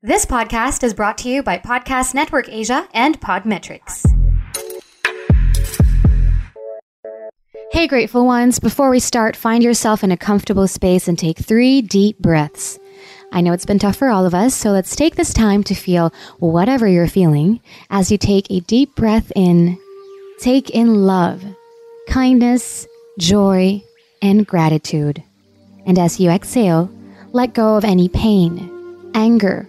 This podcast is brought to you by Podcast Network Asia and Podmetrics. Hey, grateful ones. Before we start, find yourself in a comfortable space and take three deep breaths. I know it's been tough for all of us, so let's take this time to feel whatever you're feeling as you take a deep breath in. Take in love, kindness, joy, and gratitude. And as you exhale, let go of any pain, anger,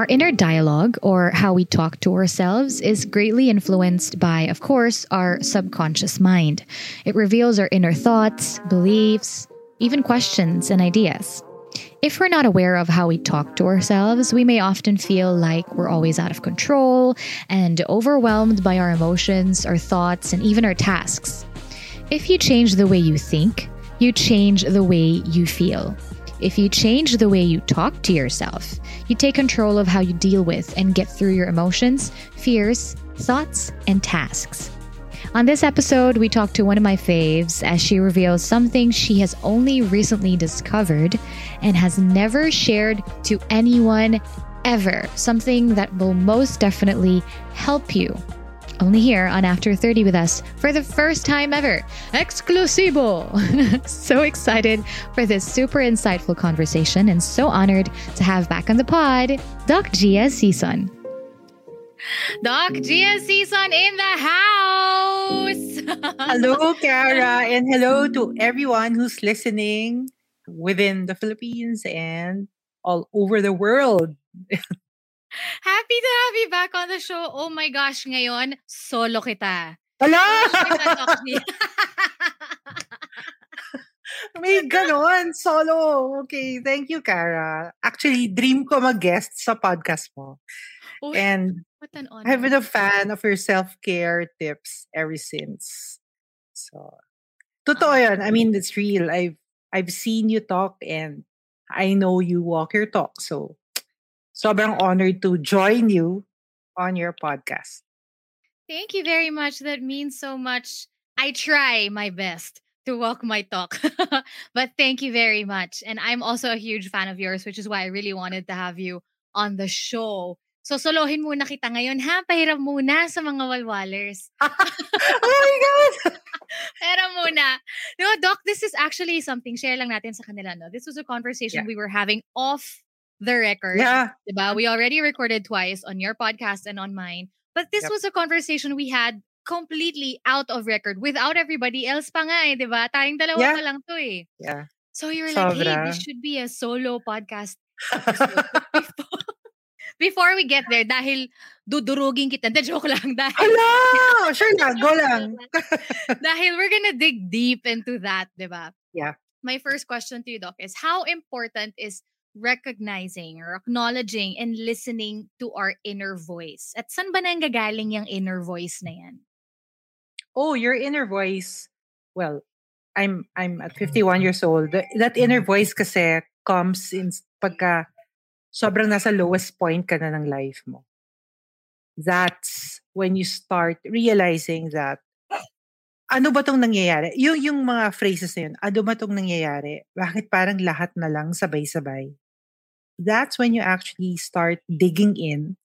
Our inner dialogue, or how we talk to ourselves, is greatly influenced by, of course, our subconscious mind. It reveals our inner thoughts, beliefs, even questions and ideas. If we're not aware of how we talk to ourselves, we may often feel like we're always out of control and overwhelmed by our emotions, our thoughts, and even our tasks. If you change the way you think, you change the way you feel. If you change the way you talk to yourself, you take control of how you deal with and get through your emotions, fears, thoughts, and tasks. On this episode, we talk to one of my faves as she reveals something she has only recently discovered and has never shared to anyone ever. Something that will most definitely help you. Only here on After 30 with us for the first time ever. Exclusivo! so excited for this super insightful conversation and so honored to have back on the pod Doc Gia Season. Doc Gia Season in the house! hello, Cara, and hello to everyone who's listening within the Philippines and all over the world. Happy to have you back on the show. Oh my gosh, ngayon, solo kita. Hala! May ganon, solo. Okay, thank you, Cara. Actually, dream ko mag-guest sa podcast mo. Oh, And an. I've been a fan of your self-care tips ever since. So, totoo Ah. yun. I mean, it's real. I've I've seen you talk and I know you walk your talk. So, sobrang honored to join you on your podcast. Thank you very much. That means so much. I try my best to walk my talk. but thank you very much. And I'm also a huge fan of yours, which is why I really wanted to have you on the show. So solohin muna kita ngayon ha. Pahiram muna sa mga walwalers. oh my God! Pero muna. No, Doc, this is actually something, share lang natin sa kanila, no? This was a conversation Yeah. we were having off the record. Yeah. Diba? We already recorded twice on your podcast and on mine. But this Yep. was a conversation we had completely out of record without everybody else pa nga eh, diba? Tayong dalawa Yeah. pa lang to eh. Yeah. So you were like, hey, this should be a solo podcast before, before we get there, dahil dudurugin kita, joke lang. Dahil, Hala! Sure lang, go lang. dahil we're gonna dig deep into that, diba? Yeah. My first question to you, Doc, is how important is recognizing or acknowledging and listening to our inner voice? At saan ba nanggagaling yung inner voice na yan? oh, your inner voice. Well, I'm I'm at 51 years old. Th- That inner voice kasi comes in pagka sobrang nasa lowest point ka na ng life mo. That's when you start realizing that ano ba tong nangyayari? Yung, yung mga phrases na yun, ano ba tong nangyayari? Bakit parang lahat na lang sabay-sabay? That's when you actually start digging in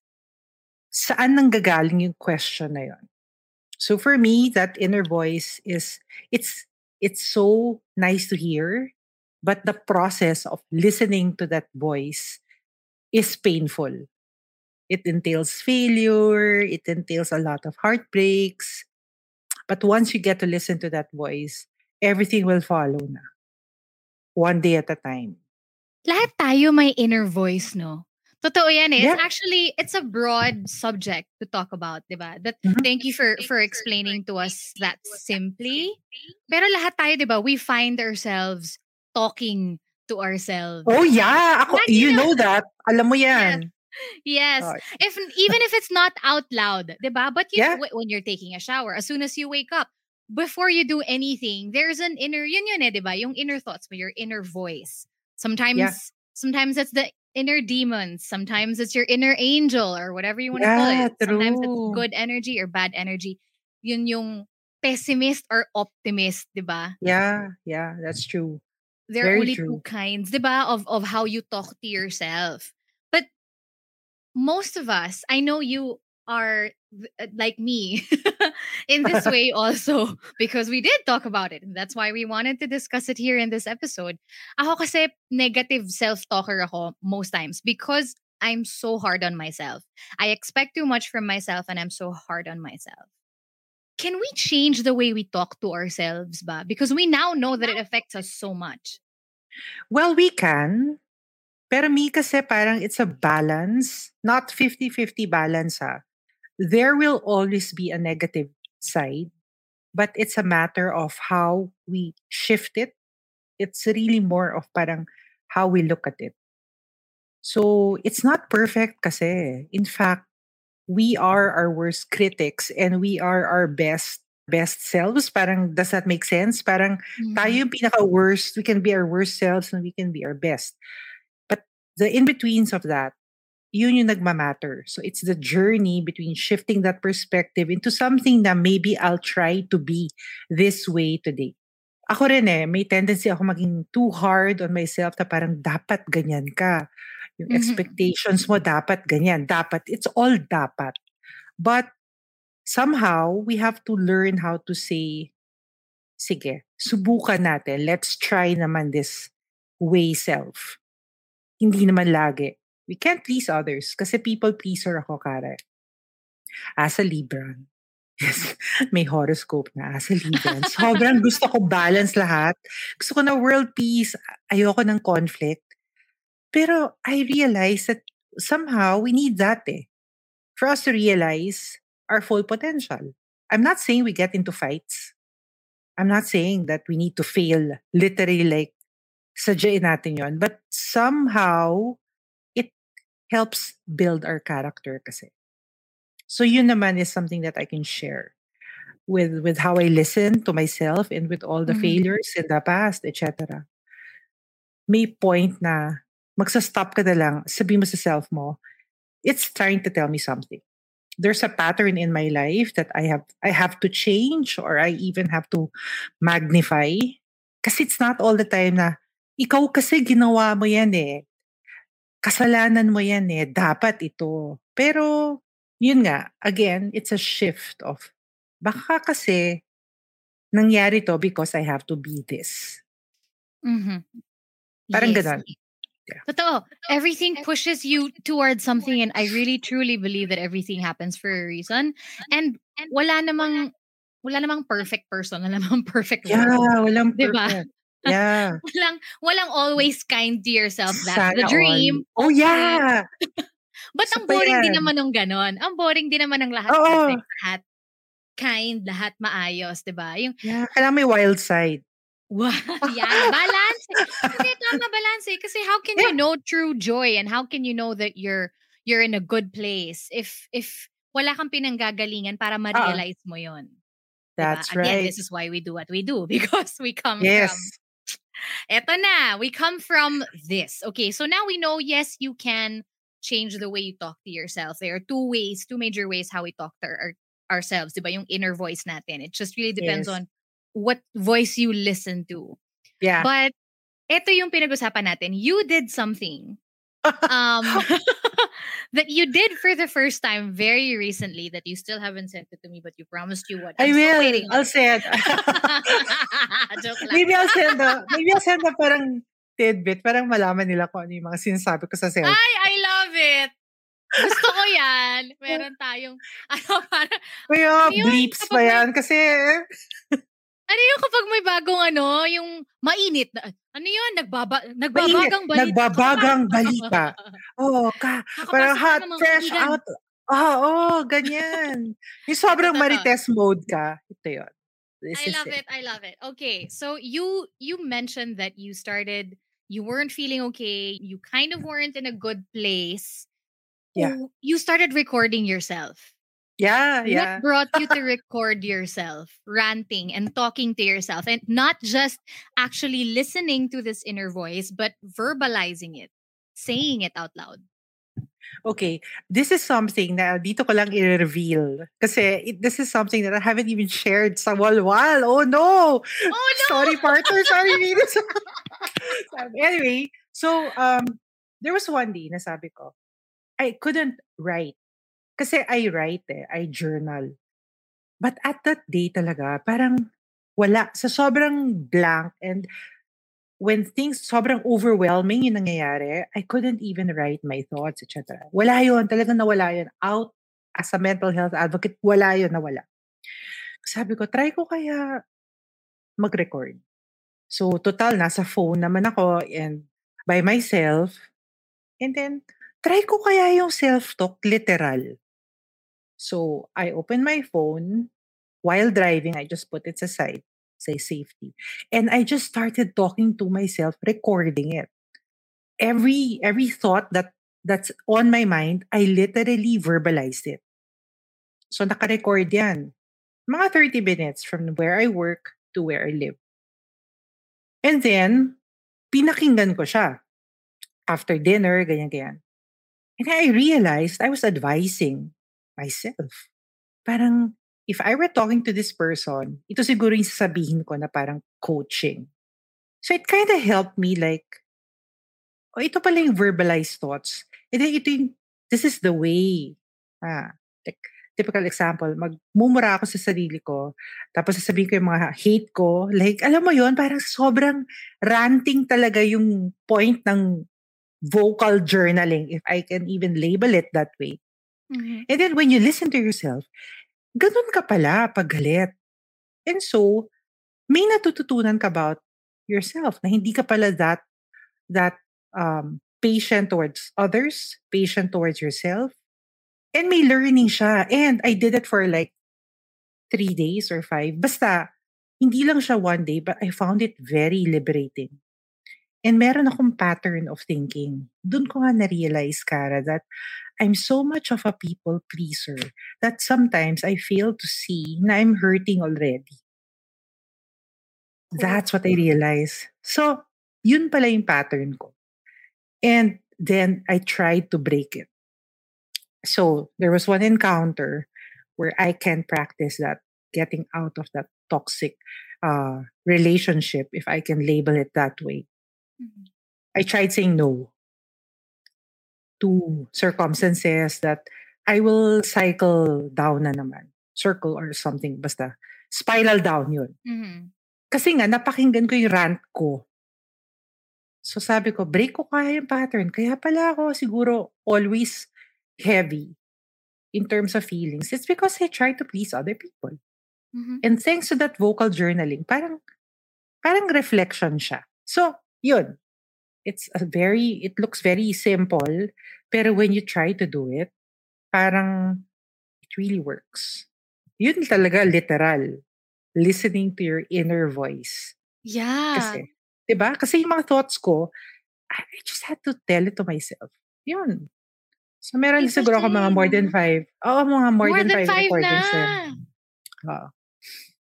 saan nanggagaling yung question na yun. So for me, that inner voice is it's it's so nice to hear, but the process of listening to that voice is painful. It entails failure, it entails a lot of heartbreaks. But once you get to listen to that voice, everything will follow na. One day at a time. Lahat tayo may inner voice, no? Totoo yan eh. Yeah. It's actually, it's a broad subject to talk about, di ba? That, Mhm. Thank you for, for explaining to us that simply. Pero lahat tayo, di ba, we find ourselves talking to ourselves. Oh yeah, ako, Lagi you na. know that. Alam mo yan. Yes. Oh, If even if it's not out loud, 'di ba? But you Yeah. wh- when you're taking a shower, as soon as you wake up, before you do anything, there's an inner yun yun eh, 'di ba? Yung inner thoughts your inner voice. Sometimes sometimes it's the inner demons, sometimes it's your inner angel or whatever you want to call Yeah, it. Sometimes it's good energy or bad energy. Yun yung pessimist or optimist, 'di ba? Yeah, yeah, that's true. there are Very only two true. kinds, diba, of of how you talk to yourself. Most of us, I know you are uh, like me in this way also because we did talk about it. And that's why we wanted to discuss it here in this episode. Ako kasi negative self-talker ako most times because I'm so hard on myself. I expect too much from myself and I'm so hard on myself. Can we change the way we talk to ourselves ba? Because we now know that it affects us so much. Well, we can. Pero me kasi parang it's a balance, not 50-50 balance ha. There will always be a negative side, but it's a matter of how we shift it. It's really more of parang how we look at it. So, it's not perfect kasi. In fact, we are our worst critics and we are our best best selves. Parang, does that make sense? Parang, mm-hmm. tayo yung pinaka-worst. We can be our worst selves and we can be our best. The in-betweens of that, yun yung nagmamatter. So it's the journey between shifting that perspective into something that maybe I'll try to be this way today. Ako rin eh, may tendency ako maging too hard on myself na parang dapat ganyan ka. Yung Mhm. expectations mo dapat ganyan. Dapat. It's all dapat. But somehow, we have to learn how to say, sige, subukan natin. Let's try naman this way self. Hindi naman lagi. We can't please others kasi people pleaser ako, Kara. As a Libra. Yes, may horoscope na as a Libra. Sobrang gusto ko balance lahat. Gusto ko na world peace. Ayoko ng conflict. Pero I realize that somehow we need that eh. For us to realize our full potential. I'm not saying we get into fights. I'm not saying that we need to fail literally like sadyain natin yon. But somehow, it helps build our character kasi. So yun naman is something that I can share with with how I listen to myself and with all the Mhm. failures in the past, etc. May point na magsa-stop ka na lang, sabi mo sa self mo, it's trying to tell me something. There's a pattern in my life that I have I have to change or I even have to magnify. Kasi it's not all the time na ikaw kasi ginawa mo yan eh. Kasalanan mo yan eh. Dapat ito. Pero, yun nga, again, it's a shift of, baka kasi, nangyari to because I have to be this. Mhm. Parang Yes. ganon. Yeah. Totoo. Everything pushes you towards something and I really truly believe that everything happens for a reason. And wala namang wala namang perfect person, wala namang perfect Yeah, world. walang Diba? Yeah. Walang walang always kind to yourself. That's the Sana dream. all. Oh, yeah. But Isa ang boring din naman ng ganon. Ang boring din naman ng lahat Oo. perfect, lahat kind, lahat maayos, 'di ba? Yung Yeah, kailangan may wild side. Wow, yan, balance. Kasi tama balance eh. Kasi how can you Yeah. know true joy and how can you know that you're you're in a good place if if wala kang pinanggagalingan para ma-realize mo 'yon. That's Again, right. this is why we do what we do because we come Yes. from Eto na, we come from this. Okay, so now we know yes, you can change the way you talk to yourself. There are two ways, two major ways how we talk to our, ourselves, 'di ba? Yung inner voice natin. It just really depends Yes. on what voice you listen to. Yeah. But ito yung pinag-usapan natin. You did something. Um that you did for the first time very recently that you still haven't sent it to me, but you promised you would. I'm I will. I'll send. maybe I'll send a, maybe I'll send a parang tidbit, parang malaman nila kung ano yung mga sinasabi ko sa cellphone. Ay, I love it! Gusto ko yan. Meron tayong, ano, parang, Kaya, bleeps pa yan. Kasi, ano yung kapag may bagong ano, yung mainit na, ano yun, nagbaba, nagbabagang balita. Nagbabagang balita. Oo, oh, ka, parang hot, fresh out. Oo, oh, oh, ganyan. yung sobrang marites mode ka. Ito yun. This I love it. it. I love it. Okay, so you you mentioned that you started you weren't feeling okay, you kind of weren't in a good place. Yeah. You started recording yourself. Yeah, yeah. What brought you to record yourself, ranting and talking to yourself, and not just actually listening to this inner voice, but verbalizing it, saying it out loud? Okay, this is something na dito ko lang i-reveal. Kasi it, this is something that I haven't even shared sa Walwal. Oh no! Oh no! sorry, partner. Sorry, Venus. anyway, so um, there was one day na sabi ko, I couldn't write. Kasi I write eh, I journal. But at that day talaga, parang wala. Sa sobrang blank and when things sobrang overwhelming yung nangyayari, I couldn't even write my thoughts, etc. Wala yun. Talagang nawala yun. Out as a mental health advocate, wala yun, nawala. Sabi ko, try ko kaya mag-record. So, total, nasa phone naman ako and by myself. And then, try ko kaya yung self-talk literal. So, I open my phone. While driving, I just put it aside say safety. And I just started talking to myself, recording it. Every every thought that that's on my mind, I literally verbalized it. So naka-record yan. Mga 30 minutes from where I work to where I live. And then, pinakinggan ko siya. After dinner, ganyan-ganyan. And I realized I was advising myself. Parang, if I were talking to this person, ito siguro yung sasabihin ko na parang coaching. So it kind of helped me like, oh, ito pala yung verbalized thoughts. And then ito yung, this is the way. Ah, like, typical example, magmumura ako sa sarili ko, tapos sasabihin ko yung mga hate ko. Like, alam mo yon parang sobrang ranting talaga yung point ng vocal journaling, if I can even label it that way. Mm-hmm. And then when you listen to yourself, ganun ka pala pag galit. And so, may natututunan ka about yourself na hindi ka pala that that um, patient towards others, patient towards yourself. And may learning siya. And I did it for like three days or five. Basta, hindi lang siya one day, but I found it very liberating. And meron akong pattern of thinking. Doon ko nga na-realize, Kara, that I'm so much of a people pleaser that sometimes I fail to see na I'm hurting already. That's what I realize. So, yun pala yung pattern ko. And then I tried to break it. So, there was one encounter where I can practice that, getting out of that toxic uh, relationship, if I can label it that way. Mm-hmm. I tried saying no to circumstances that I will cycle down na naman. Circle or something. Basta, spiral down yun. Mm-hmm. Kasi nga, napakinggan ko yung rant ko. So sabi ko, break ko kaya yung pattern. Kaya pala ako siguro always heavy in terms of feelings. It's because I try to please other people. Mm-hmm. And thanks to that vocal journaling, parang, parang reflection siya. So, yun it's a very it looks very simple pero when you try to do it parang it really works. Yun talaga literal listening to your inner voice. Yeah. Kasi 'di ba? Kasi yung mga thoughts ko I just had to tell it to myself. Yun. So meron It's siguro ako mga more than five oo mga more, more than, than five, five recordings na. Oo.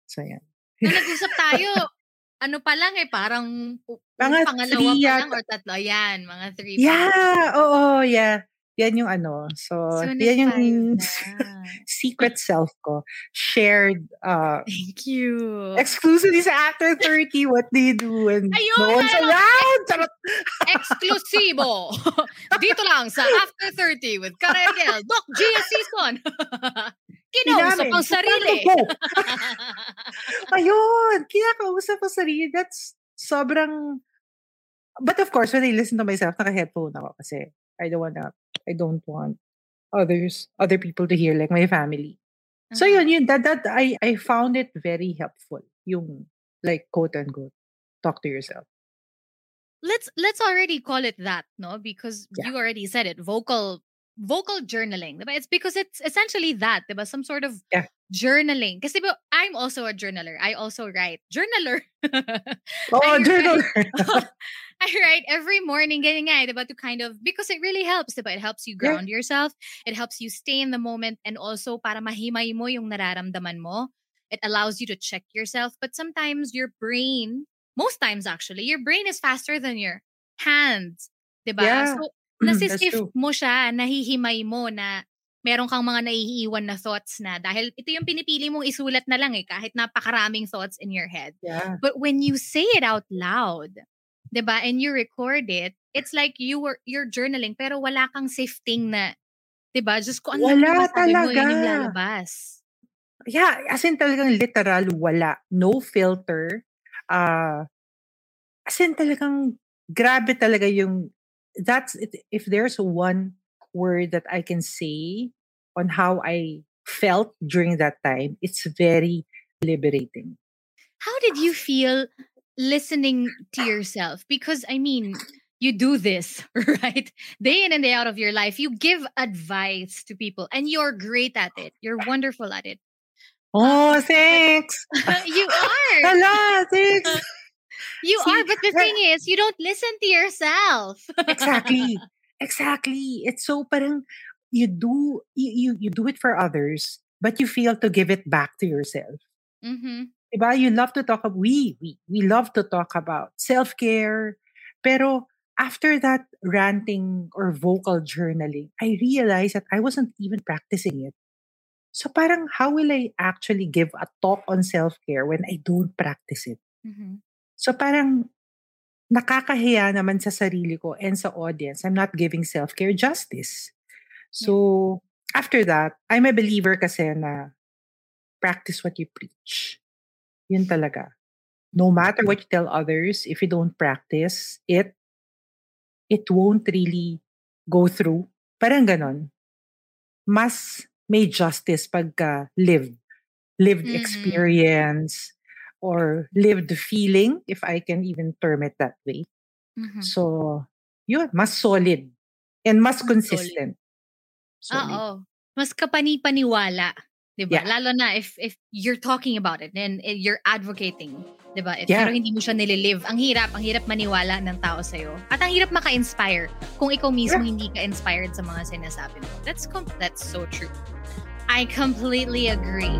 so yan na nag-usap tayo ano pa lang eh, parang mga pangalawa pa lang or tatlo. Ayan, mga three. Yeah, oo, yeah. Yan yung ano. So, So, yan yung secret self ko. Shared, uh, Thank you. exclusively sa After 30, what do you do when Ayun, no one's around? Charot. Eksklusibo! Dito lang sa After 30 with Karagel, Doc Gia Season. Kinausap ang sarili. Ayun, kinakausap ang sarili. That's sobrang... But of course, when I listen to myself, naka-headphone ako kasi I don't wanna, I don't want others, other people to hear, like my family. So Uh-huh. yun, yun, that, that, I, I found it very helpful. Yung, like, quote unquote, talk to yourself. let's let's already call it that, no? Because Yeah. you already said it. Vocal vocal journaling. Diba? It's because it's essentially that, diba? Some sort of Yeah. journaling. Kasi diba, I'm also a journaler. I also write. Journaler. Oh, I journal. write, I write every morning, getting nga, eh, diba? To kind of, because it really helps, diba? It helps you Yeah. ground yourself. It helps you stay in the moment and also para mahimay mo yung nararamdaman mo. It allows you to check yourself. But sometimes your brain, most times actually, your brain is faster than your hands. Diba? Yeah. So, Nasisift true. mo siya, nahihimay mo na meron kang mga naiiwan na thoughts na dahil ito yung pinipili mong isulat na lang eh, kahit napakaraming thoughts in your head. Yeah. But when you say it out loud, 'di ba, and you record it, it's like you were you're journaling pero wala kang sifting na 'di ba? Just kung ano Wala masabi mo, yun yung talaga. lalabas. Yeah, as in talagang literal, wala. No filter. Uh, as in talagang grabe talaga yung, that's, it- if there's one word that I can say on how I felt during that time, it's very liberating. How did you feel listening to yourself? Because I mean, you do this, right? Day in and day out of your life. You give advice to people and you're great at it. You're wonderful at it. Oh, thanks! you are. Hala, thanks! You See, are, but the thing is, you don't listen to yourself. exactly. Exactly. It's so parang you do you, you you do it for others, but you feel to give it back to yourself. mm-hmm. Diba? You love to talk about we we we love to talk about self-care. Pero after that ranting or vocal journaling, I realized that I wasn't even practicing it. So parang how will I actually give a talk on self-care when I don't practice it? Mm-hmm. So parang nakakahiya naman sa sarili ko and sa audience. I'm not giving self-care justice. So after that, I'm a believer kasi na practice what you preach. Yun talaga. No matter what you tell others, if you don't practice it, it won't really go through. Parang ganon. Mas may justice pagka lived. Lived Mhm. experience or lived feeling, if I can even term it that way. Mm-hmm. So, yun, mas solid and mas Mas consistent. Solid. Oo. Mas kapani-paniwala. Diba? Yeah. Lalo na if if you're talking about it and you're advocating. Diba? It, Yeah. Pero hindi mo siya nililive. Ang hirap. Ang hirap maniwala ng tao sa'yo. At ang hirap maka-inspire kung ikaw mismo Yeah. hindi ka inspired sa mga sinasabi mo. That's, com- that's so true. I completely agree.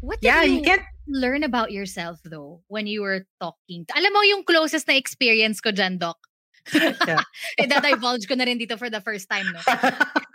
What did Yeah, you, you can't learn about yourself though when you were talking? Alam mo yung closest na experience ko dyan, Doc? Yeah. eh, divulge ko na rin dito for the first time, no?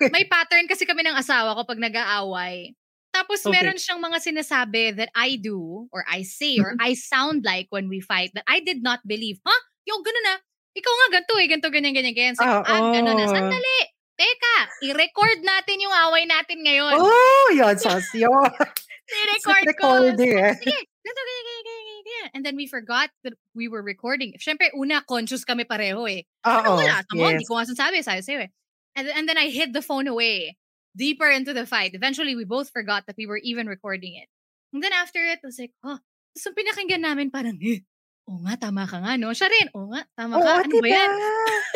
Okay. May pattern kasi kami ng asawa ko pag nag-aaway. Tapos Okay. meron siyang mga sinasabi that I do or I say or I sound like when we fight that I did not believe. Ha? Huh? Yung ganun na. Ikaw nga ganito eh. Ganito, ganyan, ganyan, ganyan. So, Ah, ah, na. oh. Sandali. Teka, i-record natin yung away natin ngayon. Oh, yun, sos. Yun. I-record Sa ko. eh. Sige, ganito, ganyan, ganyan, ganyan, ganyan. And then we forgot that we were recording. Siyempre, una, conscious kami pareho eh. Oo, wala. Tamo, yes. hindi ko nga sinasabi. Sabi sa'yo eh. And, and then I hid the phone away. Deeper into the fight. Eventually, we both forgot that we were even recording it. And then after it, I was like, oh. Tapos yung pinakinggan namin parang, eh, oo nga, tama ka nga, no? Siya rin, oo nga, tama Oo, ka. Ano ba diba? yan?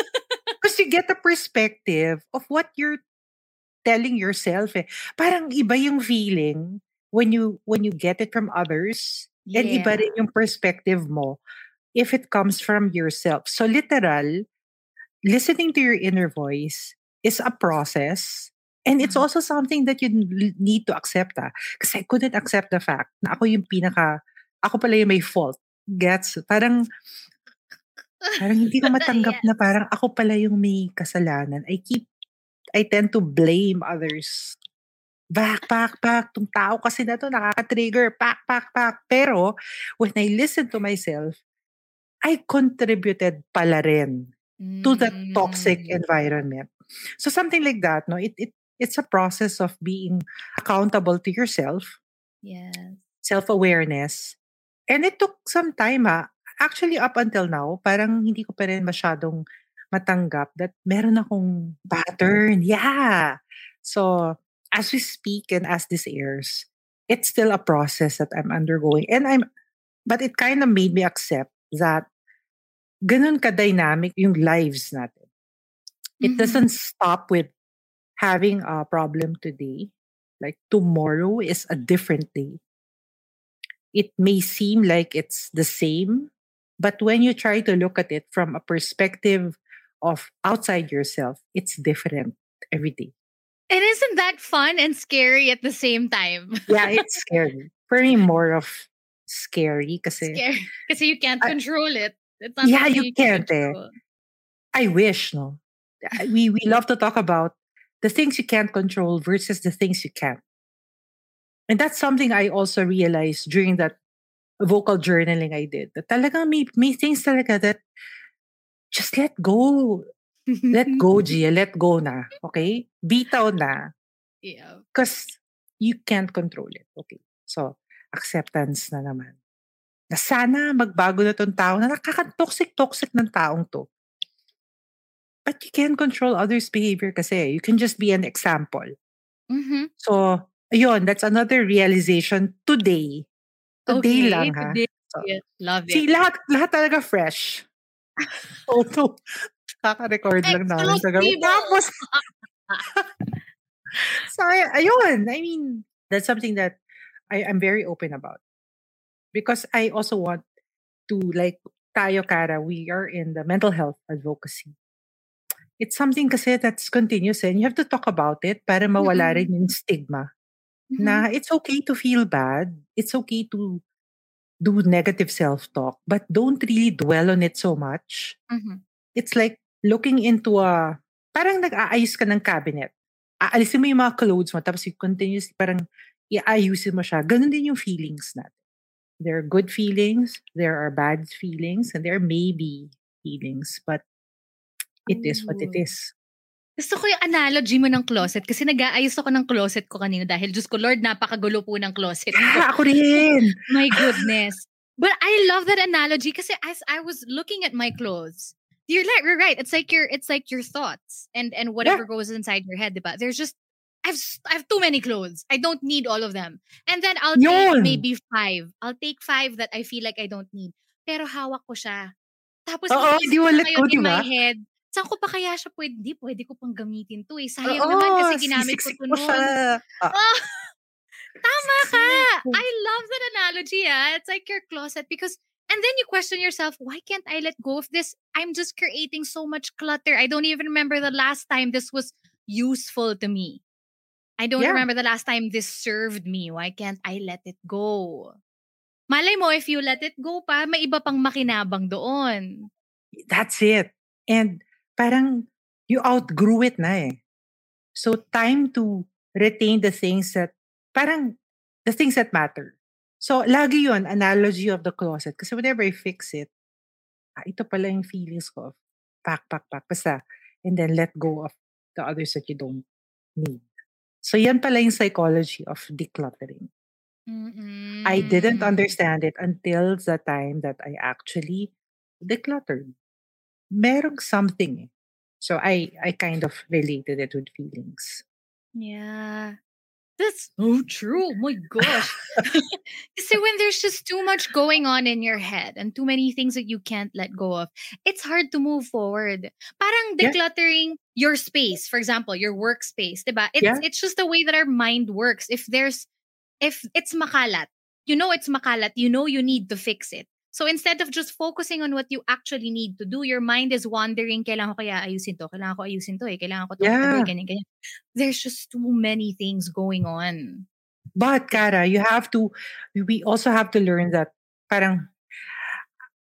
Because you get the perspective of what you're telling yourself. Eh. Parang iba yung feeling when you when you get it from others and iba Yeah. rin yung perspective mo if it comes from yourself. So literal, listening to your inner voice is a process and it's Mhm. also something that you need to accept. Ah. Kasi I couldn't accept the fact na ako yung pinaka, ako pala yung may fault. Gets? Parang, parang hindi ko matanggap na parang ako pala yung may kasalanan. I keep, I tend to blame others. Back, back, back. Tong tao kasi na to nakaka-trigger. Pak, pak, pak. Pero, when I listen to myself, I contributed pala rin to that toxic Mm. environment. So something like that, no? It, it it's a process of being accountable to yourself, Yes. self-awareness. And it took some time, ah. Actually, up until now, parang hindi ko pa rin masyadong matanggap that meron akong pattern. Yeah. So, as we speak and as this airs, it's still a process that I'm undergoing. And I'm, but it kind of made me accept that ganun ka-dynamic yung lives natin. It Mhm. doesn't stop with having a problem today. Like tomorrow is a different day. It may seem like it's the same, but when you try to look at it from a perspective of outside yourself, it's different every day. And isn't that fun and scary at the same time? Yeah, it's scary. For me, more of scary kasi Scary. Kasi you can't control it. It's not Yeah, something you can't, eh. I wish, no? We, we love to talk about the things you can't control versus the things you can. And that's something I also realized during that vocal journaling I did. That talagang may, may things talaga that just let go. Let go, Gia. Let go na. Okay? Bitaw na. yeah. Because you can't control it. Okay? So, acceptance na naman. Na sana magbago na tong tao na nakaka-toxic-toxic ng taong to. But you can't control others' behavior kasi. You can just be an example. Mhm. So, ayun, that's another realization today. Today Okay, lang ha. today. So, Yeah, love See, it. lahat, lahat talaga fresh. no. Kaka-record lang namin sa gabi. Tapos, so, ay- ayun. I mean, that's something that I, I'm very open about. Because I also want to, like, tayo, Kara, we are in the mental health advocacy. It's something kasi that's continuous and you have to talk about it para mawala Mhm. rin yung stigma Mhm. na it's okay to feel bad. It's okay to do negative self-talk, but don't really dwell on it so much. Mhm. It's like looking into a, parang nag-aayos ka ng cabinet. Aalisin mo yung mga clothes mo, tapos you continuously parang iayusin mo siya. Ganun din yung feelings natin. There are good feelings, there are bad feelings, and there may be feelings, but it is what it is. Gusto ko yung analogy mo ng closet kasi nag-aayos ako ng closet ko kanina dahil Diyos ko Lord, napakagulo po ng closet ko. Ah, ako rin! My goodness. But I love that analogy kasi as I was looking at my clothes, you're like you're right. It's like your it's like your thoughts and and whatever goes inside your head, diba? There's just I've s- I have too many clothes. I don't need all of them. And then I'll take maybe five. I'll take five that I feel like I don't need. Pero hawak ko siya. Tapos Oo, di mo ko na let ngayon go, in my head. Saan ko pa kaya siya pwede? Di, pwede ko pang gamitin to eh. Sayang Oo, naman kasi ginamit ko to noon. Ah, Ah, Tama ka. I love that analogy. Ah. It's like your closet because and then you question yourself, why can't I let go of this? I'm just creating so much clutter. I don't even remember the last time this was useful to me. I don't Yeah. remember the last time this served me. Why can't I let it go? Malay mo, if you let it go pa, may iba pang makinabang doon. That's it. And parang you outgrew it na eh. So time to retain the things that, parang the things that matter. So lagi yon analogy of the closet. Kasi whenever I fix it, ah, ito pala yung feelings ko. Pack, pack, pack. Basta, and then let go of the others that you don't need. So yan pala yung psychology of decluttering. Mm-mm. I didn't understand it until the time that I actually decluttered. Merong something. eh. So I I kind of related it with feelings. Yeah. That's so true. Oh my gosh. so when there's just too much going on in your head and too many things that you can't let go of, it's hard to move forward. Parang Yeah. decluttering your space, for example, your workspace, diba? It's Yeah. it's just the way that our mind works. If there's if it's makalat, you know it's makalat, you know you need to fix it. So instead of just focusing on what you actually need to do, your mind is wandering, kailangan ko kaya ayusin to, kailangan ko ayusin to eh, kailangan ko to, Yeah. ganyan, ganyan. There's just too many things going on. But Kara, you have to we also have to learn that parang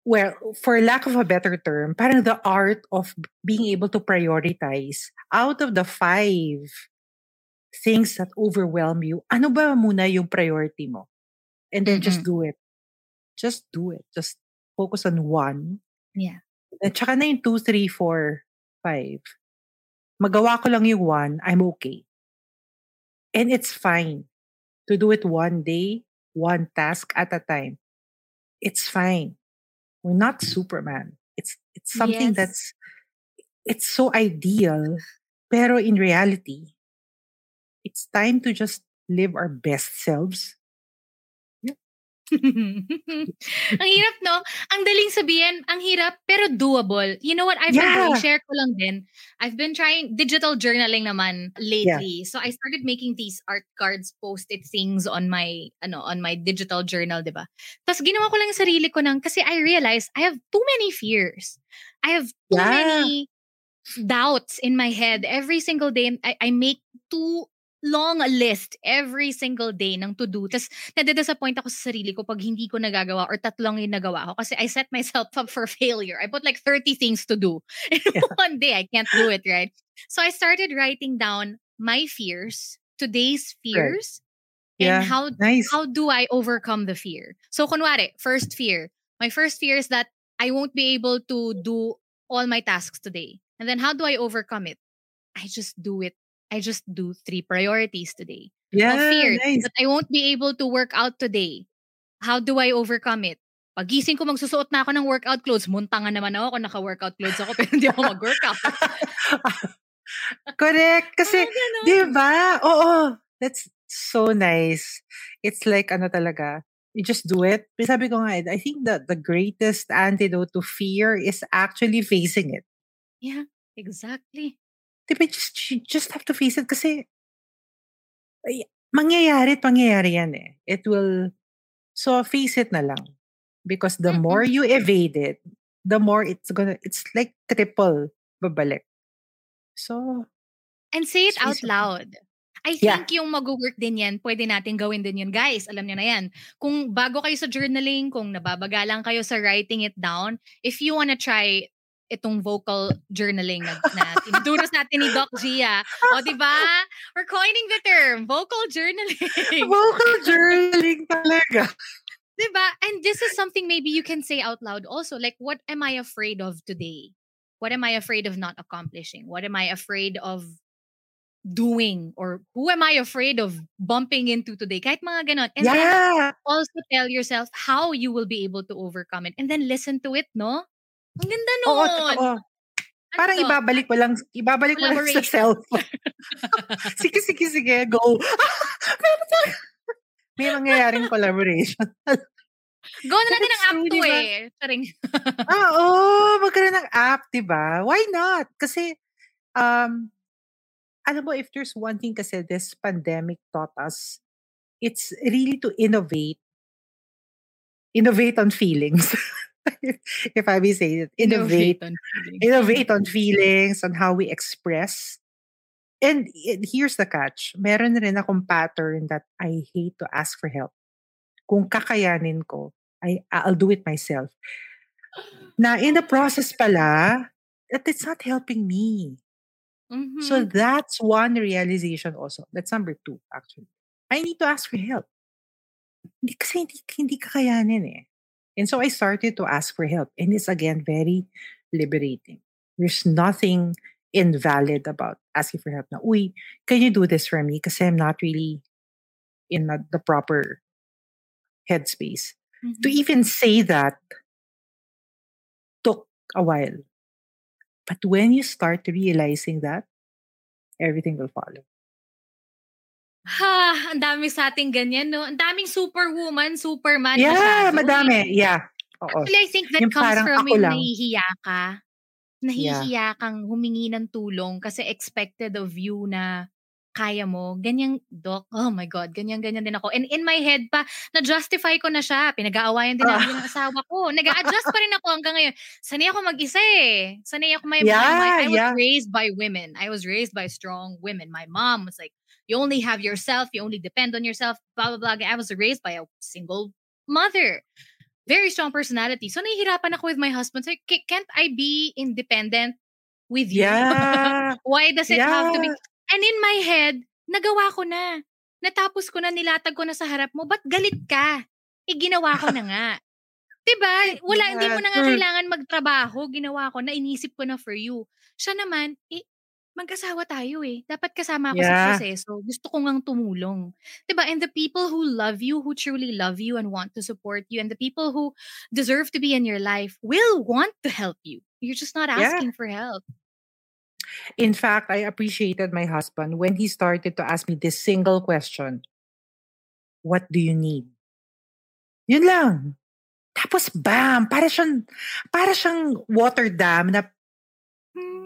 well, for lack of a better term, parang the art of being able to prioritize out of the five things that overwhelm you, ano ba muna yung priority mo? And then just do it. Just do it. Just focus on one. Yeah. At saka na yung two, three, four, five. Magawa ko lang yung one, I'm okay. And it's fine to do it one day, one task at a time. It's fine. We're not Superman. It's it's something Yes. that's it's so ideal, pero in reality, it's time to just live our best selves. ang hirap, no? Ang daling sabihin, ang hirap, pero doable. You know what? I've been Yeah. doing, share ko lang din. I've been trying digital journaling naman lately. So I started making these art cards, post-it things on my, ano, on my digital journal, di ba? Tapos ginawa ko lang yung sarili ko ng, kasi I realized I have too many fears. I have too Yeah. many doubts in my head. Every single day, I, I make too long a list every single day ng to-do. Tapos nadidisappoint ako sa sarili ko pag hindi ko nagagawa or tatlong yung nagawa ko kasi I set myself up for failure. I put like 30 things to do. In one day, I can't do it, right? So I started writing down my fears, today's fears, Yeah, and how nice. how do I overcome the fear? So kunwari, first fear. My first fear is that I won't be able to do all my tasks today. And then how do I overcome it? I just do it. I just do three priorities today. Yeah, Of fear nice. that I won't be able to work out today. How do I overcome it? Pagising ko, magsusuot na ako ng workout clothes. Muntangan naman ako kung naka-workout clothes ako pero hindi ako mag-workout. Correct. Kasi, ganon. di ba? Oo. That's so nice. It's like, ano talaga, you just do it. Sabi ko nga, I think that the greatest antidote to fear is actually facing it. Yeah, exactly. Di ba? Just, you just have to face it kasi ay, mangyayari at mangyayari yan eh. It will, so face it na lang. Because the Mm-mm. more you evade it, the more it's gonna, it's like triple babalik. So, And say it out loud. I Yeah. think yung mag-work din yan, pwede natin gawin din yun. Guys, alam niyo na yan. Kung bago kayo sa journaling, kung nababagalang kayo sa writing it down, if you wanna try itong vocal journaling na, na tinuturo sa atin ni Doc Gia. O, di ba? We're coining the term, vocal journaling. vocal journaling talaga. Diba? And this is something maybe you can say out loud also. Like, what am I afraid of today? What am I afraid of not accomplishing? What am I afraid of doing? Or who am I afraid of bumping into today? Kahit mga ganon. And then yeah. also tell yourself how you will be able to overcome it. And then listen to it, no? Ang ganda nun. Oo, totoo. Ano Parang to? ibabalik mo lang, ibabalik mo lang sa cellphone. sige, sige, sige, go. May mangyayaring collaboration. Go na natin ng That's app to eh. Charing. ah, oo, magkaroon ng app, di ba? Why not? Kasi, um, alam mo, if there's one thing kasi this pandemic taught us, it's really to innovate. Innovate on feelings. if I may say it. Innovate. on feeling. innovate on feelings, on how we express. And it- here's the catch. Meron rin akong pattern that I hate to ask for help. Kung kakayanin ko, I, I'll do it myself. Na in the process pala, that it's not helping me. Mhm. So that's one realization also. That's number two, actually. I need to ask for help. Hindi kasi hindi, hindi kakayanin eh. And so I started to ask for help. And it's again very liberating. There's nothing invalid about asking for help. Now, uy, can you do this for me? Because I'm not really in the, the proper headspace. To Mhm. even say that took a while. But when you start realizing that, everything will follow. Ha, ang dami sa ating ganyan, no? Ang daming superwoman, superman Yeah, masyado. madami. Yeah. Oo. Actually, I think that Yung comes from yung lang. nahihiya ka. Nahihiya kang humingi ng tulong kasi expected of you na kaya mo. Ganyan, Doc. Oh my God, ganyan-ganyan din ako. And in my head pa, na-justify ko na siya. Pinag-aawayan din Ah. namin ng asawa ko. Nag-a-adjust pa rin ako hanggang ngayon. Sanay ako mag-isa eh. Sanay ako may, Yeah, my, I was yeah. raised by women. I was raised by strong women. My mom was like, you only have yourself. You only depend on yourself. Blah, blah, blah. I was raised by a single mother. Very strong personality. So, nahihirapan ako with my husband. So, "Ca- can't I be independent with you? Yeah. Why does it have to be? Yeah. And in my head, nagawa ko na. Natapos ko na, nilatag ko na sa harap mo. Ba't galit ka? Eh, ginawa ko na nga. Diba? Wala, hindi mo na nga Yeah. kailangan magtrabaho. Ginawa ko na, inisip ko na for you. Siya naman, eh, mag-asawa tayo eh. Dapat kasama ako sa Yeah. proseso. Gusto ko ngang tumulong. Diba? And the people who love you, who truly love you and want to support you, and the people who deserve to be in your life will want to help you. You're just not Yeah. asking for help. In fact, I appreciated my husband when he started to ask me this single question. What do you need? Yun lang. Tapos bam! Para siyang, para siyang water dam na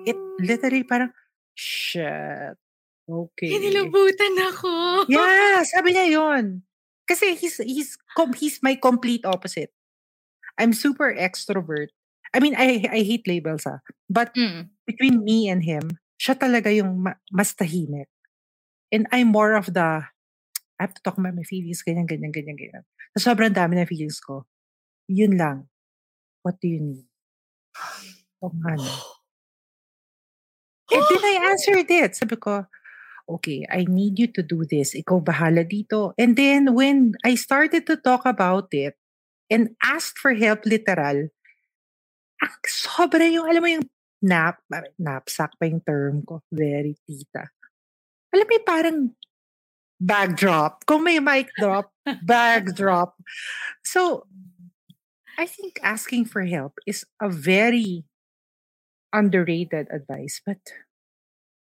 it literally parang, shit. Okay. Hinilabutan ako. Yeah, sabi niya yun. Kasi he's, he's, com- he's my complete opposite. I'm super extrovert. I mean, I, I hate labels ah. But Mm. between me and him, siya talaga yung ma- mas tahimik. And I'm more of the, I have to talk about my feelings, ganyan, ganyan, ganyan, ganyan. So, sobrang dami ng feelings ko. Yun lang. What do you need? O nga no. And then I answered it. Sabi ko, okay, I need you to do this. Ikaw bahala dito. And then when I started to talk about it and asked for help literal, sobra yung, alam mo yung nap, knapsack pa yung term ko. Very tita. Alam mo yung parang bag drop. Kung may mic drop, bag drop. So, I think asking for help is a very underrated advice, but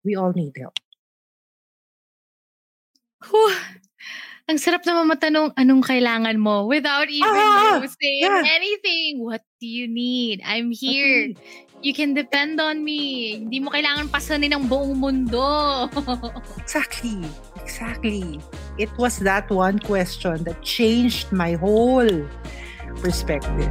we all need help. Whew. Ang sarap naman matanong anong kailangan mo without even Ah, saying yeah. anything. What do you need? I'm here. You can depend on me. Hindi mo kailangan pasanin ng buong mundo. Exactly. Exactly. It was that one question that changed my whole perspective.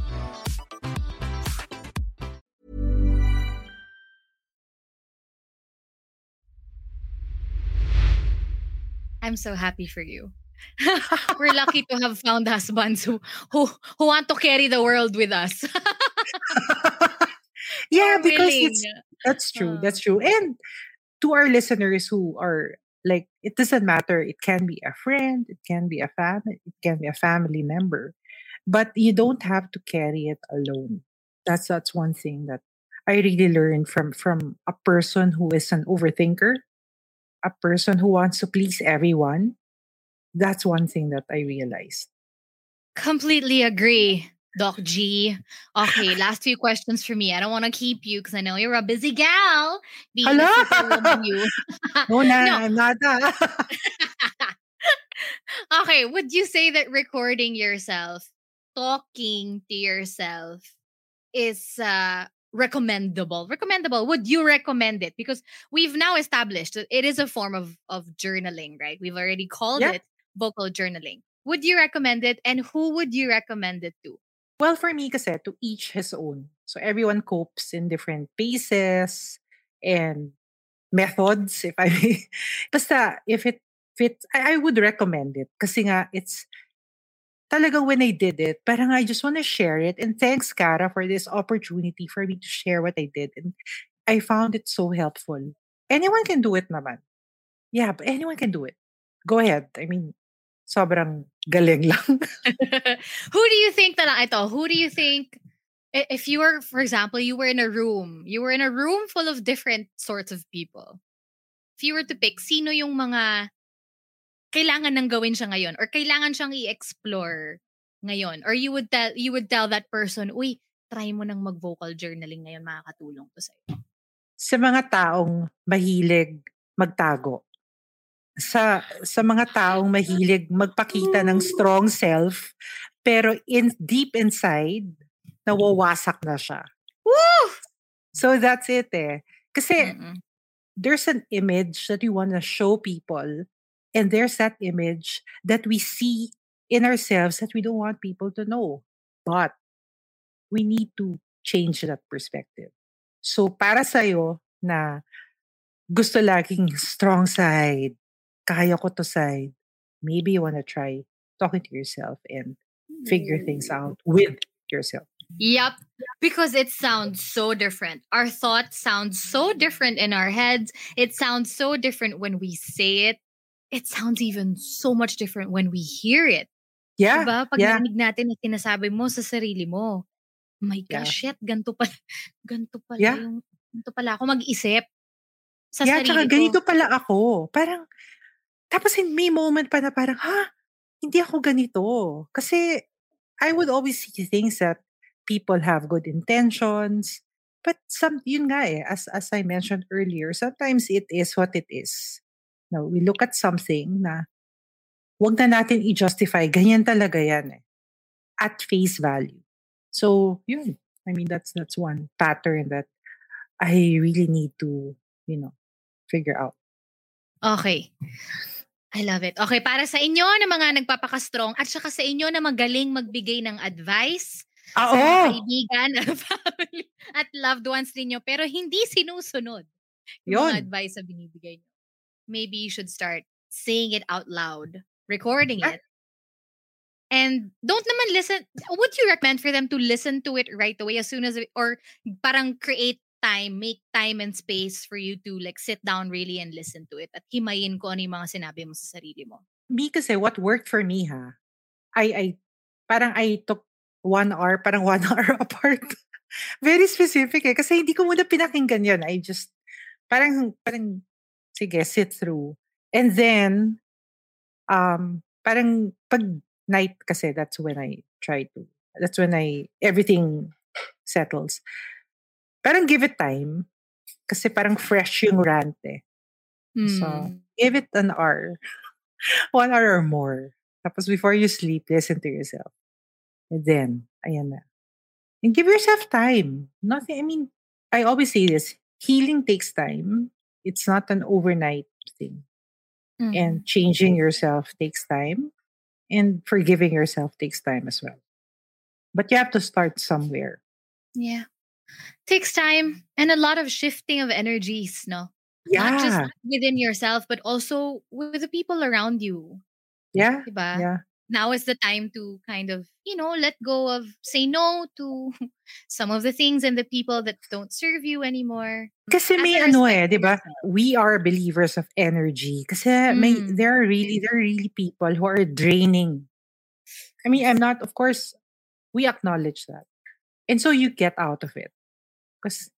I'm so happy for you. We're lucky to have found husbands who who who want to carry the world with us. yeah, because it's that's true. Uh. That's true. And to our listeners who are like it doesn't matter, it can be a friend, it can be a family, it can be a family member. But you don't have to carry it alone. That's that's one thing that I really learned from from a person who is an overthinker, a person who wants to please everyone. That's one thing that I realized. Completely agree, Doc G. Okay, last few questions for me. I don't want to keep you because I know you're a busy gal. Being superwoman, you. No, No. I'm not. ah. okay, would you say that recording yourself talking to yourself is uh, recommendable? Recommendable. Would you recommend it? Because we've now established that it is a form of, of journaling, right? We've already called Yeah. it vocal journaling. Would you recommend it? And who would you recommend it to? Well, for me kasi, to each his own. So everyone copes in different paces and methods, if I may. Basta, if it fits, I, I would recommend it. Kasi nga, it's talagang when I did it, parang I just want to share it. And thanks, Cara, for this opportunity for me to share what I did. And I found it so helpful. Anyone can do it naman. Yeah, but anyone can do it. Go ahead. I mean, sobrang galing lang. who do you think that ito, who do you think if you were for example you were in a room you were in a room full of different sorts of people if you were to pick sino yung mga kailangan nang gawin siya ngayon or kailangan siyang i-explore ngayon or you would tell you would tell that person uy try mo nang mag vocal journaling ngayon makakatulong to sa'yo sa mga taong mahilig magtago. Sa sa mga taong mahilig magpakita ng strong self pero in deep inside nawawasak na siya. Woo! So that's it eh. Kasi Mm-mm. there's an image that we want to show people and there's that image that we see in ourselves that we don't want people to know. But we need to change that perspective. So para sa'yo na gusto laging strong side, kaya ko to side, maybe you want to try talking to yourself and figure things mm. out with yourself. Yep. Because it sounds so different. Our thoughts sound so different in our heads. It sounds so different when we say it. It sounds even so much different when we hear it. Yeah. diba? Pag yeah. narinig natin na sinasabi mo sa sarili mo, oh my Yeah. gosh, shit, ganito pala, ganito pala Yeah. yung, ganito pala ako mag-isip sa yeah, sarili tsaka ko. ganito pala ako. Parang, tapos in may moment pa na parang, ha? Hindi ako ganito. Kasi I would always see things that people have good intentions. But some, yun nga eh, as, as I mentioned earlier, sometimes it is what it is. Now, we look at something na wag na natin i-justify. Ganyan talaga yan eh. At face value. So, yun. I mean, that's that's one pattern that I really need to, you know, figure out. Okay. I love it. Okay, para sa inyo na mga nagpapaka-strong at saka sa inyo na magaling magbigay ng advice Ah, sa mga oo. kaibigan, family, at loved ones ninyo pero hindi sinusunod yung mga Yun. advice na binibigay nyo. Maybe you should start saying it out loud, recording it. And don't naman listen, would you recommend for them to listen to it right away as soon as, it- or parang create time, make time and space for you to like sit down really and listen to it at himayin ko ano yung mga sinabi mo sa sarili mo. Me kasi, what worked for me ha, I, I, parang I took one hour, parang one hour apart. Very specific eh. Kasi hindi ko muna pinakinggan yun. I just, parang, parang, sige, sit through. And then, um, parang pag night kasi, that's when I try to, that's when I, everything settles. Parang give it time. Kasi parang fresh yung rant eh. So, Hmm. give it an hour. One hour or more. Tapos before you sleep, listen to yourself. And then, ayan na. And give yourself time. Nothing, I mean, I always say this, healing takes time. It's not an overnight thing. Mhm. And changing yourself takes time. And forgiving yourself takes time as well. But you have to start somewhere. Yeah. Takes time and a lot of shifting of energies, no? Yeah. Not just within yourself, but also with the people around you. yeah. Diba? Yeah. Now is the time to kind of, you know, let go of, say no to some of the things and the people that don't serve you anymore. Kasi As may ano eh, di ba? We are believers of energy. Kasi may, Mm. there are really, there are really people who are draining. I mean, I'm not, of course, we acknowledge that. And so you get out of it. Because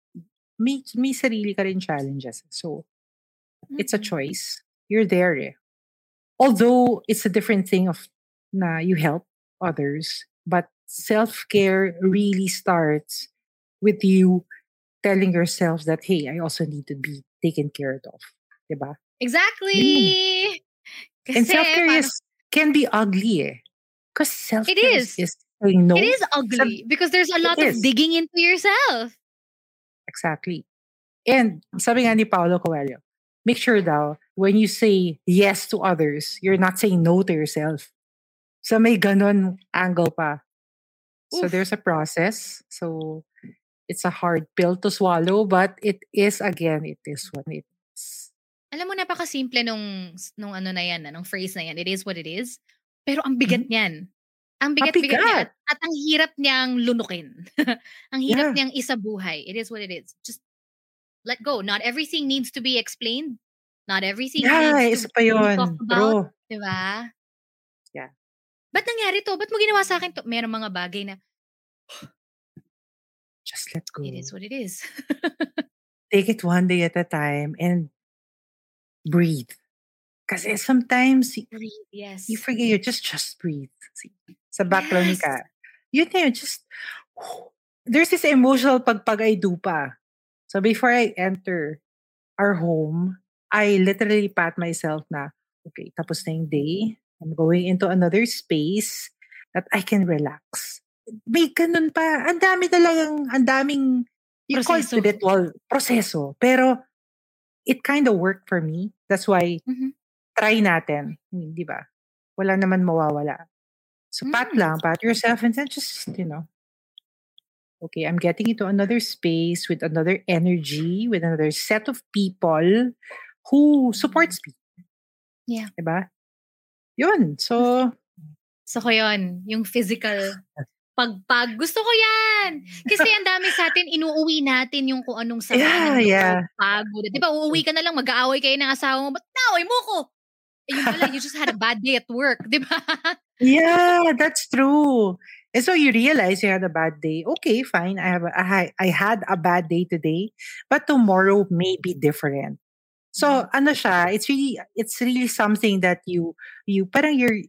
may, may sarili ka rin challenges. So it's a Mhm. choice. You're there eh. Although it's a different thing of na you help others, but self-care really starts with you telling yourself that, hey, I also need to be taken care of. Diba? Exactly. And Kasi self-care paano- is, can be ugly eh. Because self-care is. is, saying no. It is ugly because there's a lot of digging into yourself. Exactly. And sabi nga ni Paulo Coelho, make sure daw, when you say yes to others, you're not saying no to yourself. So may ganon angle pa. So there's a process. So it's a hard pill to swallow, but it is, again, it is what it is. Alam mo, napaka-simple nung, nung ano na yan, nung phrase na yan. It is what it is. Pero ang bigat mm-hmm. niyan. Ang bigat-bigat niya. At, at ang hirap niyang lunukin. ang hirap yeah. niyang isabuhay. It is what it is. Just let go. Not everything needs to be explained. Not everything yeah, needs to be talked about. True. Diba? Yeah. Ba't nangyari to? Ba't mo ginawa sa akin to? Meron mga bagay na, just let go. It is what it is. Take it one day at a time and breathe. Because sometimes breathe, yes. you forget you just just breathe. Sa background yes. ka. Yun na yun, just there's this emotional pagpag I do pa. So before I enter our home, I literally pat myself na, okay, tapos na yung day. I'm going into another space that I can relax. May ganun pa. Ang dami talagang, ang daming, you proseso. call it ritual, proseso. Pero, it kind of worked for me. That's why, mm-hmm. try natin. Di ba? Wala naman mawawala. So, mm-hmm. pat mm. lang, pat yourself and then just, you know, okay, I'm getting into another space with another energy, with another set of people who supports me. Yeah. Diba? Yun. So, so ko yun. Yung physical pagpag. Gusto ko yan. Kasi ang dami sa atin, inuuwi natin yung kung anong sama yeah, yeah. pagod. Di ba, uuwi ka na lang, mag-aaway kayo ng asawa mo, ba't naaway mo ko? Eh, yun pala, you just had a bad day at work. Di ba? yeah, that's true. And so you realize you had a bad day. Okay, fine. I have a, I, I had a bad day today, but tomorrow may be different. So mm-hmm. ano siya, it's really it's really something that you you parang you're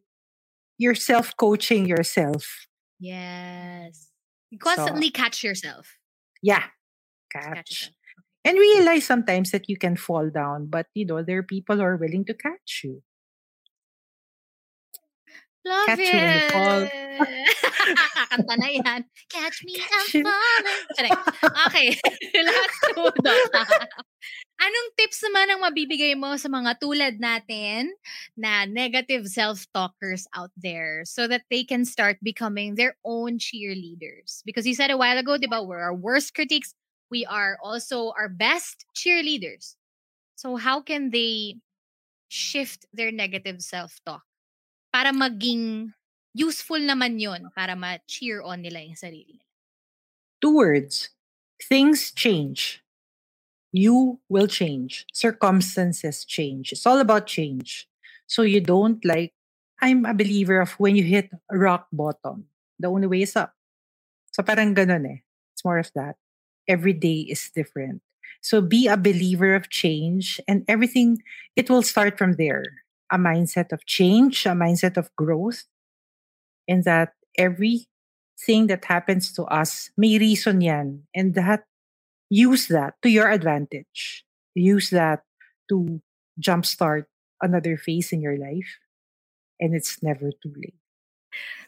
you're self-coaching yourself. Yes. You constantly so, catch yourself. Yeah. Catch. catch and realize sometimes that you can fall down, but you know, there are people who are willing to catch you. Love catch it. you when you fall. Kakanta na yan. Catch me, catch I'm falling. Okay. Last two, Anong tips naman ang mabibigay mo sa mga tulad natin na negative self-talkers out there so that they can start becoming their own cheerleaders? Because you said a while ago, di ba, we're our worst critics. We are also our best cheerleaders. So how can they shift their negative self-talk para maging useful naman yon para ma-cheer on nila yung sarili nila? Two words. Things change you will change. Circumstances change. It's all about change. So you don't like, I'm a believer of when you hit rock bottom, the only way is up. So parang ganun eh. It's more of that. Every day is different. So be a believer of change and everything, it will start from there. A mindset of change, a mindset of growth, and that everything that happens to us may reason yan. And that use that to your advantage. Use that to jumpstart another phase in your life. And it's never too late.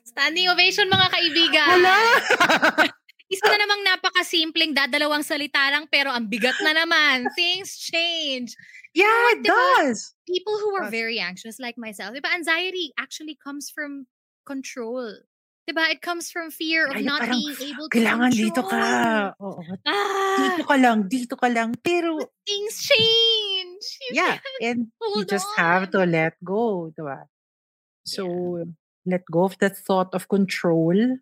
Standing ovation mga kaibigan. Hala! Isa na namang napakasimpleng dadalawang salita lang pero ang bigat na naman. Things change. Yeah, it diba, does. People who are very anxious like myself, diba, anxiety actually comes from control. Diba? It comes from fear of Ay, not being able to Kailangan control. dito ka. Oo. Ah, dito ka lang, dito ka lang. Pero, things change. You yeah. And you just on. have to let go. Diba? So, yeah. let go of that thought of control.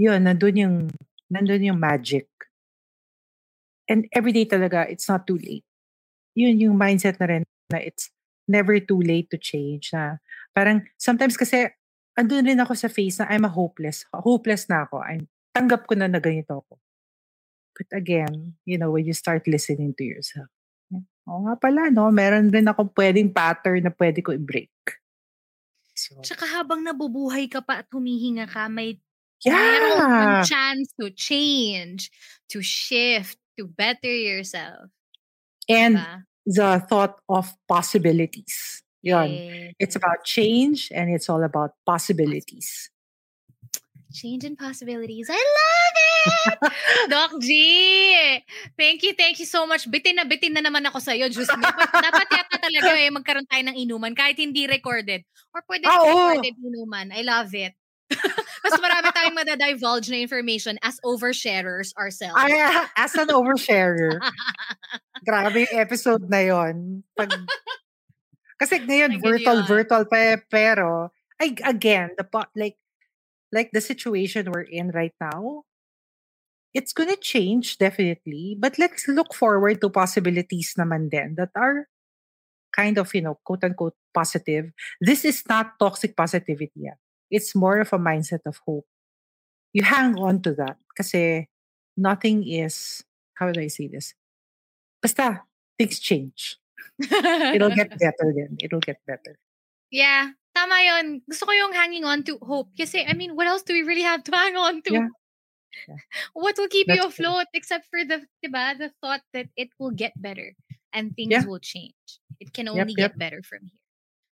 Yun, nandun yung, nandun yung magic. And every day talaga, it's not too late. Yun yung mindset na rin na it's never too late to change. Na parang, sometimes kasi, andun rin ako sa phase na I'm a hopeless. Hopeless na ako. I'm, tanggap ko na na ganito ako. But again, you know, when you start listening to yourself, oo nga pala, no? Meron rin ako pwedeng pattern na pwede ko i-break. So, Tsaka habang nabubuhay ka pa at humihinga ka, may yeah. chance to change, to shift, to better yourself. And diba? the thought of possibilities. Yun. It's about change and it's all about possibilities. Change in possibilities. I love it! Doc G! Thank you, thank you so much. Bitin na bitin na naman ako sa'yo, Diyos me. Dapat yata talaga eh, magkaroon tayo ng inuman kahit hindi recorded. Or pwede oo. recorded inuman. I love it. Mas marami tayong madadivulge na information as oversharers ourselves. Ay, as an oversharer. grabe yung episode na yon. Pag, kasi ngayon, Ay, virtual, virtual pa pero, I, again, the po- like, like the situation we're in right now, it's gonna change definitely, but let's look forward to possibilities naman din that are kind of, you know, quote unquote positive. This is not toxic positivity. ah. It's more of a mindset of hope. You hang on to that kasi nothing is, how do I say this? Basta, things change. It'll get better then. It'll get better. Yeah, tama yun. Gusto ko yung hanging on to hope. Kasi, I mean, what else do we really have to hang on to? Yeah. Yeah. What will keep you That's true. afloat except for the, diba, the thought that it will get better and things Yeah. will change. It can Yep, only yep. get better from here.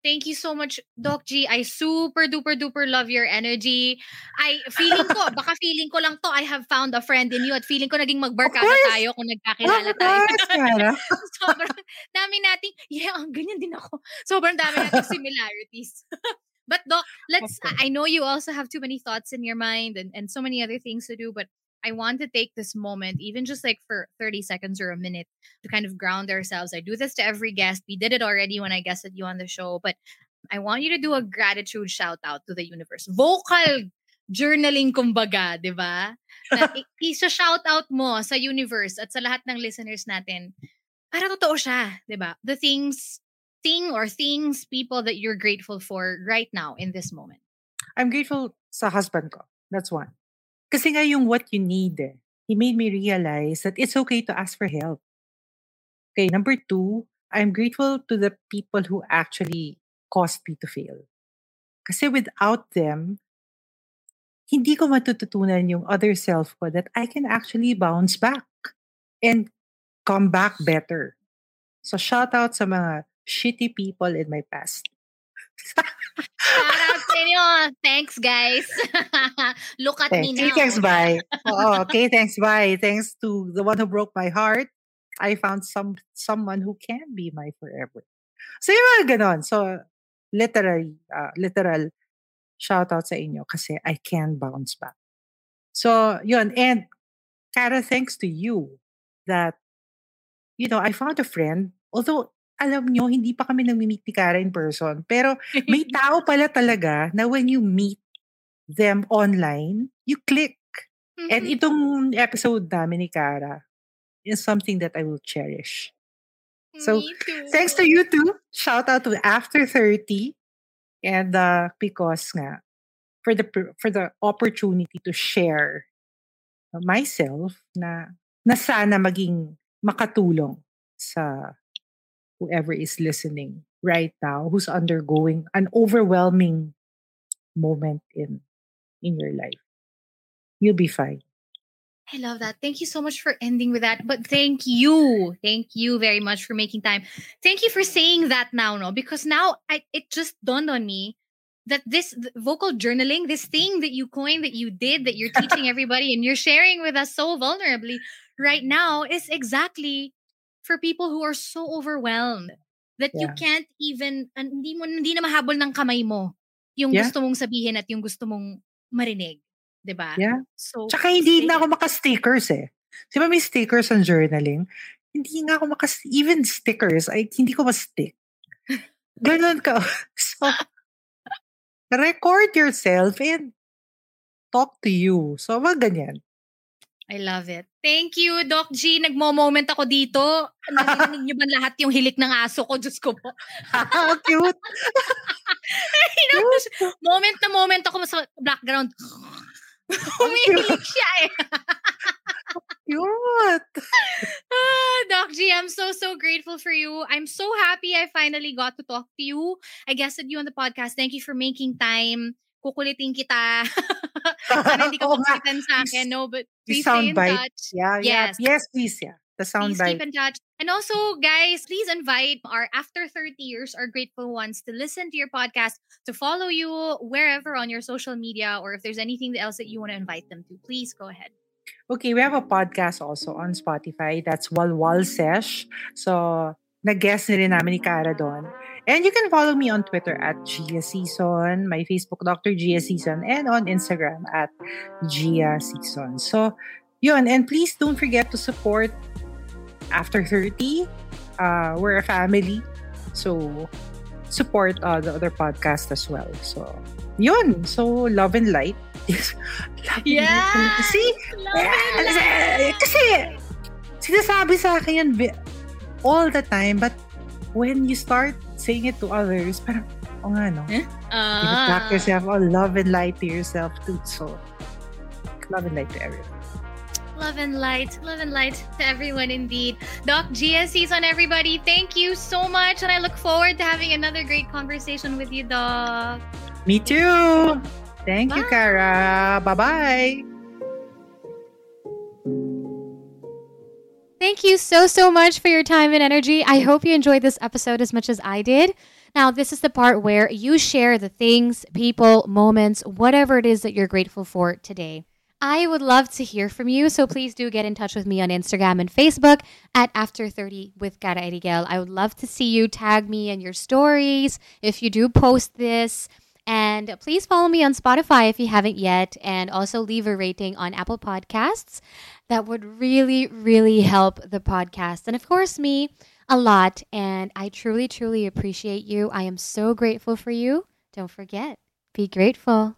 Thank you so much, Doc G. I super duper duper love your energy. I feeling ko, baka feeling ko lang to, I have found a friend in you at feeling ko naging magbarkada tayo kung nagkakilala tayo. Sobrang dami nating, yeah, ang ganyan din ako. Sobrang dami nating similarities. but Doc, let's, I know you also have too many thoughts in your mind and, and so many other things to do, but I want to take this moment, even just like for 30 seconds or a minute, to kind of ground ourselves. I do this to every guest. We did it already when I guested you on the show, but I want you to do a gratitude shout out to the universe. Vocal journaling kumbaga, di ba? Na isa-shout out mo sa universe at sa lahat ng listeners natin para totoo siya, 'di ba? The things thing or things people that you're grateful for right now in this moment. I'm grateful sa husband ko. That's one. Kasi nga yung what you need, eh, he made me realize that it's okay to ask for help. Okay, number two, I'm grateful to the people who actually caused me to fail. Kasi without them, hindi ko matututunan yung other self ko that I can actually bounce back and come back better. So shout out sa mga shitty people in my past. Shout out sa inyo. Thanks, guys. Look at me Thanks. now. Okay, thanks, bye. Oo, okay, thanks, bye. Thanks to the one who broke my heart, I found some someone who can be my forever. So, yung mga ganon. So, literally, uh, literal shout out sa inyo kasi I can bounce back. So, yun. And, Kara, thanks to you that, you know, I found a friend. Although, alam nyo, hindi pa kami nag-meet ni Kara in person. Pero, may tao pala talaga na when you meet them online, you click. And Mhm. itong episode namin ni Kara is something that I will cherish. so. Thanks to you too. Shout out to After 30 and uh, because nga for the for the opportunity to share myself na na sana maging makatulong sa whoever is listening right now who's undergoing an overwhelming moment in in your life. You'll be fine. I love that. Thank you so much for ending with that. But thank you. Thank you very much for making time. Thank you for saying that now, no? Because now I, it just dawned on me that this vocal journaling, this thing that you coined, that you did, that you're teaching everybody and you're sharing with us so vulnerably right now is exactly for people who are so overwhelmed that you Yeah. can't even, an- hindi mo, hindi na mahabol ng kamay mo yung Yeah. gusto mong sabihin at yung gusto mong marinig. 'di ba? Yeah. So, Tsaka hindi say na ako maka-stickers eh. Di ba may stickers on journaling? Hindi nga ako maka even stickers, ay hindi ko ma-stick. Ganon ka. So, record yourself and talk to you. So, mga ganyan. I love it. Thank you, Doc G. Nagmo-moment ako dito. Narinig niyo ba lahat yung hilik ng aso ko? Diyos ko po. Cute. moment na moment ako sa background. Umihilig siya eh. Cute. Ah, Doc G, I'm so, so grateful for you. I'm so happy I finally got to talk to you. I guested you on the podcast. Thank you for making time. Kukulitin kita. Sana hindi ka makulitan sa akin. No, but Please stay in soundbite. touch. Yeah, Yes. yeah. Yes, please, yeah. the Please soundbite. keep in touch. And also, guys, please invite our after 30 years or grateful ones to listen to your podcast, to follow you wherever on your social media, or if there's anything else that you want to invite them to, please go ahead. Okay, we have a podcast also on Spotify. That's Walwal Sesh. So, nag-guest na rin namin ni Cara doon. And you can follow me on Twitter at Gia Season, my Facebook Dr. Gia Season, and on Instagram at Gia Season. So, yun. And please don't forget to support After 30. Uh, we're a family. So, support uh, the other podcast as well. So, yun. So, love and light. love and light. See? Yeah, kasi, sinasabi sa akin yan all the time, but when you start saying it to others, parang, oh nga, no? It back Ah. yourself, oh, love and light to yourself too. So, love and light to everyone. Love and light, love and light to everyone indeed. Doc GSCs on everybody, thank you so much. And I look forward to having another great conversation with you, Doc. Me too! Thank you, Kara. Bye. Kara. Thank you so, so much for your time and energy. I hope you enjoyed this episode as much as I did. Now, this is the part where you share the things, people, moments, whatever it is that you're grateful for today. I would love to hear from you, so please do get in touch with me on Instagram and Facebook at After30 with Cara Erigel. I would love to see you tag me in your stories if you do post this. And please follow me on Spotify if you haven't yet, and also leave a rating on Apple Podcasts. That would really, really help the podcast. And of course, me a lot. And I truly, truly appreciate you. I am so grateful for you. Don't forget, be grateful.